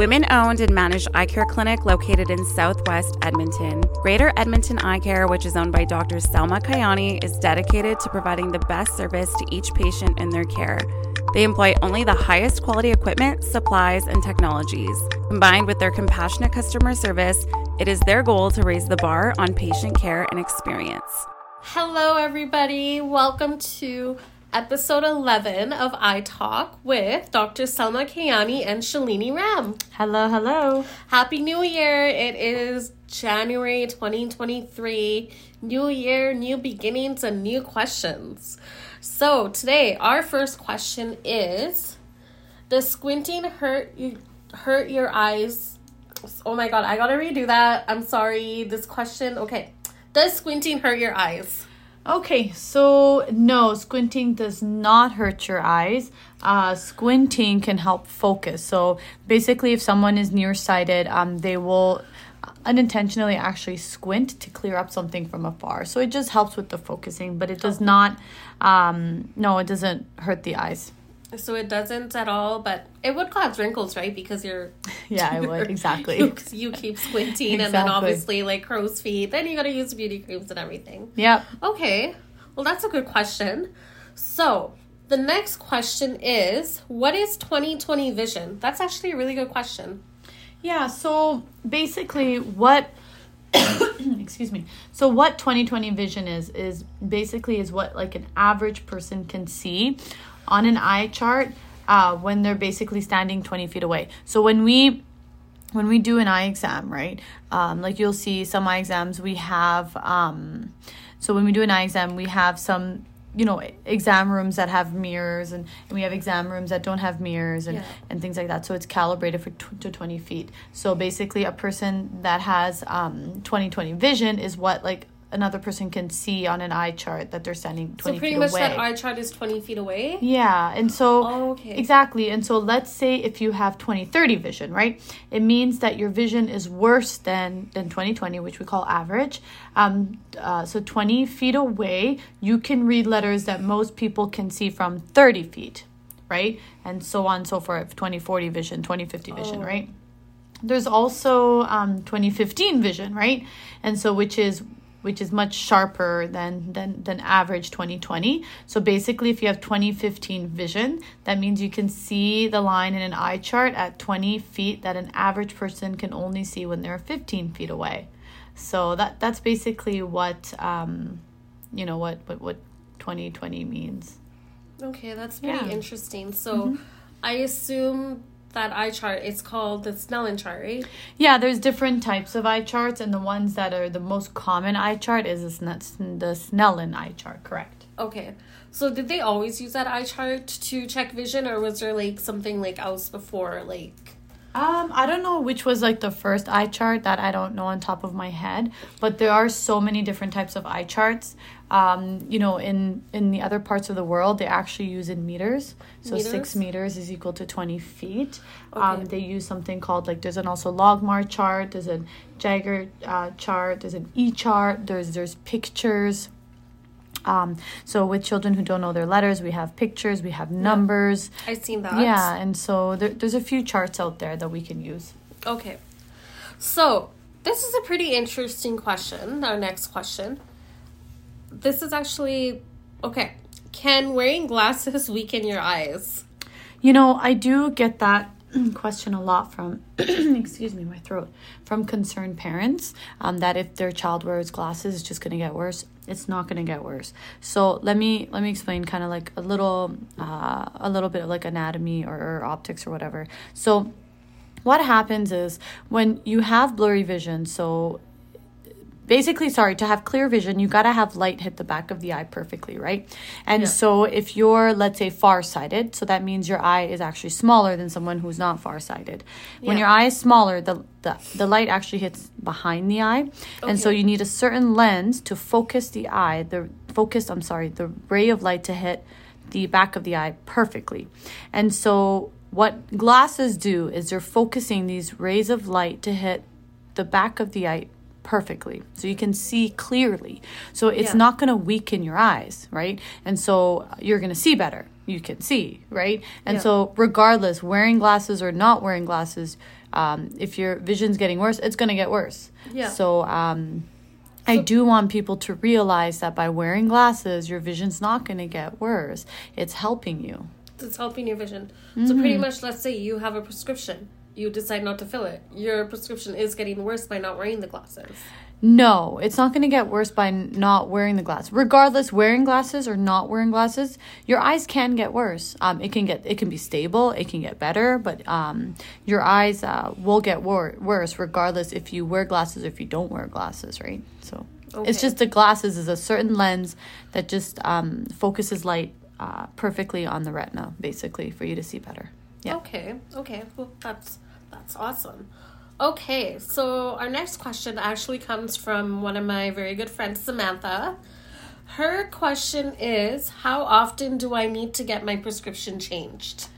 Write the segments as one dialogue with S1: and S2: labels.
S1: women owned and managed eye care clinic located in southwest Edmonton. Greater Edmonton Eye Care, which is owned by Dr. Salma Kiani, is dedicated to providing the best service to each patient in their care. They employ only the highest quality equipment, supplies, and technologies. Combined with their compassionate customer service, it is their goal to raise the bar on patient care and experience.
S2: Hello, everybody. Welcome to episode 11 of Eye Talk with Dr. Salma Kiani and Shalini Ram.
S3: Hello, hello.
S2: Happy New Year. It is January 2023. New year, new beginnings, and new questions. So, today, our first question is Does squinting hurt you, hurt your eyes? Oh my god, I gotta redo that. I'm sorry. This question, okay. Does squinting hurt your eyes?
S3: Okay, so no, squinting does not hurt your eyes. Uh, squinting can help focus. So basically, if someone is nearsighted, um, they will unintentionally actually squint to clear up something from afar. So it just helps with the focusing, but it does not, um, no, it doesn't hurt the eyes.
S2: So it doesn't at all, but it would cause wrinkles, right? Because you're
S3: Yeah, it would, exactly.
S2: you, you keep squinting, and then obviously like crow's feet. Then you gotta use beauty creams and everything.
S3: Yep.
S2: Okay, well that's a good question. So the next question is, what is 2020 vision? That's actually a really good question.
S3: Yeah, so basically what excuse me. So what 2020 vision is is basically is what like an average person can see on an eye chart uh, when they're basically standing 20 feet away. So when we when we do an eye exam, right? Um, like you'll see some eye exams we have um, so when we do an eye exam, we have some you know exam rooms that have mirrors and, and we have exam rooms that don't have mirrors and,
S2: Yeah.
S3: and things like that so it's calibrated for tw- to 20 feet so basically a person that has um 20/20 vision is what like another person can see on an eye chart that they're standing 20
S2: So pretty much
S3: away
S2: that eye chart is 20 feet away.
S3: yeah, and so
S2: Oh, okay.
S3: exactly. And so let's say if you have 20/30 vision, right? It means that your vision is worse than than 20/20, which we call average. Um uh, so 20 feet away, you can read letters that most people can see from 30 feet, right? And so on and so forth. 20/40 vision, 20/50 vision,
S2: Oh.
S3: right? There's also um 2015 vision, right? And so which is which is much sharper than than than average 2020. So basically if you have 2015 vision, that means you can see the line in an eye chart at 20 feet that an average person can only see when they're 15 feet away. So that that's basically what um you know what what what 2020 means.
S2: Okay, that's pretty
S3: Yeah. Mm-hmm.
S2: interesting. So I assume that eye chart it's called the Snellen chart, right?
S3: Yeah, there's different types of eye charts, and the ones that are the most common eye chart is the Sne- the Snellen eye chart, correct?
S2: Okay. So did they always use that eye chart to check vision or was there like something like else before like
S3: Um, I don't know which was like the first eye chart that I don't know on top of my head, but there are so many different types of eye charts. Um, you know, in in the other parts of the world, they actually use in meters. So
S2: Meters?
S3: six meters is equal to twenty feet.
S2: Okay.
S3: Um, they use something called like there's an also LogMAR chart. There's a Jaeger uh, chart. There's an E chart. There's there's pictures. Um, so with children who don't know their letters, we have pictures, we have numbers.
S2: I've seen that.
S3: Yeah, and so there, there's a few charts out there that we can use.
S2: Okay. So this is a pretty interesting question. Our next question. This is actually okay. Can wearing glasses weaken your eyes?
S3: You know, I do get that question a lot from, excuse me, my throat, from concerned parents um, that if their child wears glasses, it's just going to get worse. It's not going to get worse. So let me let me explain kind of like a little uh, a little bit of like anatomy or, or optics or whatever. So what happens is when you have blurry vision, so basically sorry to have clear vision you got to have light hit the back of the eye perfectly right? And
S2: Yeah.
S3: so if you're let's say farsighted so that means your eye is actually smaller than someone who's not farsighted. When your eye is smaller the, the the light actually hits behind the eye. And so you need a certain lens to focus the eye the focus i'm sorry the ray of light to hit the back of the eye perfectly. And so what glasses do is they're focusing these rays of light to hit the back of the eye perfectly so you can see clearly so it's
S2: Yeah.
S3: not going to weaken your eyes right and so you're going to see better you can see right and
S2: Yeah.
S3: so regardless wearing glasses or not wearing glasses um, if your vision's getting worse, it's gonna get worse.
S2: Yeah.
S3: So um, I do want people to realize that by wearing glasses, your vision's not gonna get worse. It's helping you.
S2: It's helping your vision. So pretty much, let's say you have a prescription. You decide not to fill it. Your prescription is getting worse by not wearing the glasses.
S3: No, it's not going to get worse by not wearing the glass. Regardless, wearing glasses or not wearing glasses, your eyes can get worse. Um, it can get it can be stable, it can get better, but um, your eyes uh, will get wor- worse regardless if you wear glasses or if you don't wear glasses, right? So
S2: Okay.
S3: it's just the glasses is a certain lens that just um, focuses light uh, perfectly on the retina, basically, for you to see better. Yeah.
S2: Okay. Okay. Well, that's that's awesome. Okay, so our next question actually comes from one of my very good friends, Samantha. Her question is How often do I need to get my prescription changed?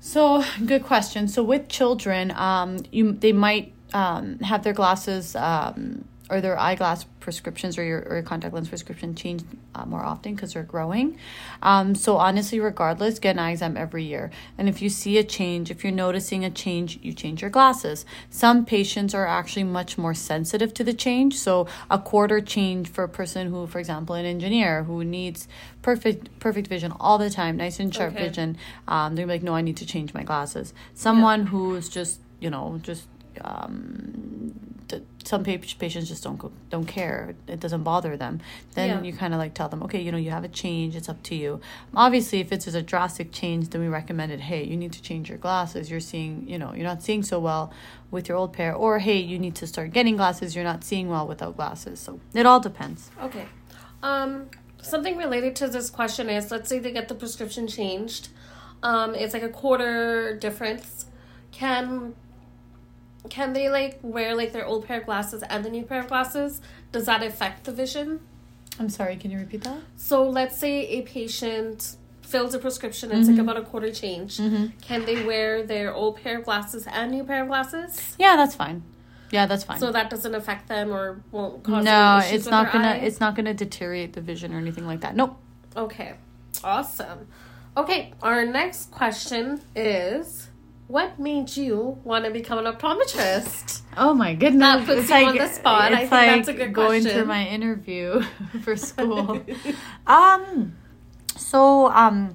S3: So good question. So with children, um, you they might um, have their glasses um, or their eyeglass prescriptions or your, or your contact lens prescription changed uh, more often because they're growing. Um, so honestly, regardless, get an eye exam every year. And if you see a change, if you're noticing a change, you change your glasses. Some patients are actually much more sensitive to the change. So a quarter change for a person who, for example, an engineer who needs perfect perfect vision all the time, nice and sharp
S2: Okay.
S3: vision, um, they're like, no, I need to change my glasses. Someone who's just you know just um, some patients just don't go, don't care. It doesn't bother them. Then
S2: Yeah.
S3: you kind of like tell them, okay, you know, you have a change. It's up to you. Obviously, if it's just a drastic change, then we recommended, hey, you need to change your glasses. You're seeing, you know, you're not seeing so well with your old pair, or hey, you need to start getting glasses. You're not seeing well without glasses. So it all depends.
S2: Okay. Um, something related to this question is let's say they get the prescription changed. Um, it's like a quarter difference. Can can they like wear like their old pair of glasses and the new pair of glasses? Does that affect the vision?
S3: I'm sorry. Can you repeat that?
S2: So let's say a patient fills a prescription, it's like mm-hmm. about a quarter change. Mm-hmm. Can they wear their old pair of glasses and new pair of glasses?
S3: Yeah, that's fine. Yeah, that's fine.
S2: So that doesn't affect them or won't cause
S3: no, it's not gonna.
S2: eye?
S3: It's not gonna deteriorate the vision or anything like that. Nope.
S2: Okay, awesome. Okay, our next question is what made you want to become an optometrist?
S3: Oh my goodness!
S2: That puts you on the spot. I
S3: It's
S2: think
S3: like
S2: that's a good
S3: going
S2: question.
S3: through my interview for school. um, so um,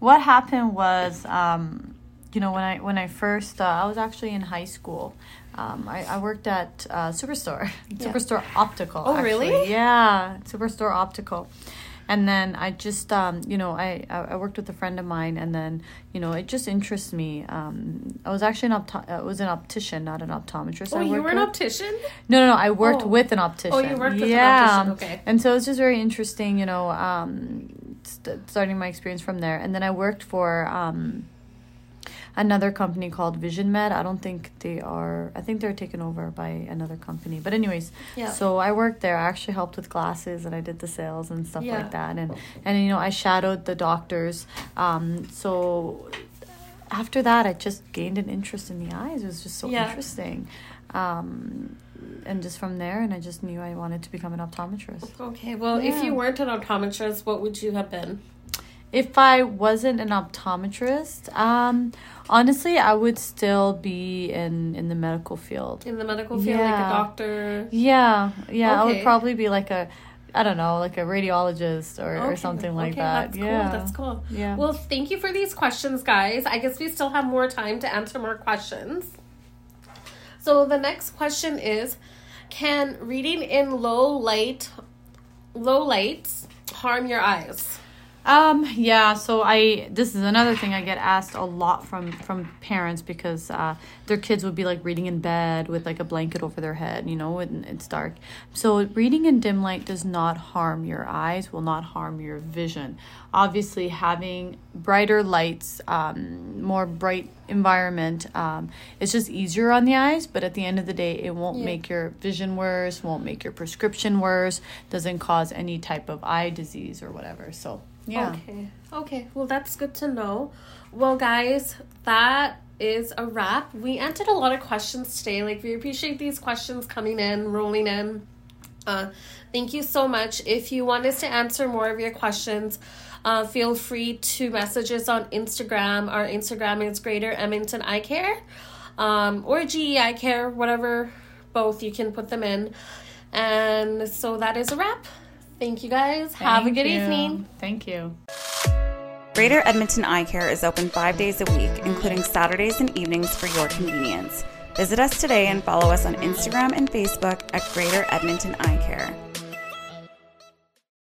S3: what happened was um, you know, when I when I first uh, I was actually in high school. Um, I, I worked at uh, Superstore,
S2: Yeah.
S3: Superstore Optical.
S2: Oh,
S3: actually.
S2: really?
S3: Yeah, Superstore Optical. And then I just, um, you know, I, I worked with a friend of mine, and then, you know, it just interests me. Um, I was actually an opto- I was an optician, not an optometrist.
S2: Oh,
S3: I
S2: you were an
S3: with.
S2: optician?
S3: No, no, no. I worked
S2: Oh.
S3: with an optician.
S2: Oh, you worked with an
S3: yeah.
S2: optician, okay.
S3: And so it was just very interesting, you know, um, st- starting my experience from there. And then I worked for um, another company called Vision Med. I don't think they are. I think they're taken over by another company. But anyways,
S2: Yeah.
S3: so I worked there. I actually helped with glasses and I did the sales and stuff
S2: Yeah.
S3: like that. And and you know, I shadowed the doctors. Um, so after that, I just gained an interest in the eyes. It was just so
S2: Yeah.
S3: interesting. Um, and just from there, and I just knew I wanted to become an optometrist.
S2: Okay, well, if you weren't an optometrist, what would you have been?
S3: If I wasn't an optometrist, um, honestly, I would still be in in the medical field.
S2: In the medical field, like a doctor?
S3: Yeah, yeah, okay. I would probably be like a, I don't know, like a radiologist or, or something like
S2: okay,
S3: that.
S2: That's
S3: yeah,
S2: cool. That's cool.
S3: Yeah.
S2: Well, thank you for these questions, guys. I guess we still have more time to answer more questions. So the next question is can reading in low light low lights harm your eyes?
S3: Um, yeah, so I this is another thing I get asked a lot from from parents because uh their kids would be like reading in bed with like a blanket over their head, you know, and it's dark. So reading in dim light does not harm your eyes, will not harm your vision. Obviously, having brighter lights, um, more bright environment, um, it's just easier on the eyes, but at the end of the day, it won't
S2: Yeah.
S3: make your vision worse, won't make your prescription worse, doesn't cause any type of eye disease or whatever. So yeah.
S2: Okay. Okay. Well, that's good to know. Well, guys, that is a wrap. We answered a lot of questions today. Like, we appreciate these questions coming in, rolling in. Uh, thank you so much. If you want us to answer more of your questions, uh, feel free to message us on Instagram. Our Instagram is Greater Edmonton Eye Care. um, or GE Eye Care, whatever, both you can put them in. And so that is a wrap. Thank you guys. Have a good
S3: you.
S2: evening.
S3: Thank you.
S1: Greater Edmonton Eye Care is open five days a week, including Saturdays and evenings for your convenience. Visit us today and follow us on Instagram and Facebook at Greater Edmonton Eye Care.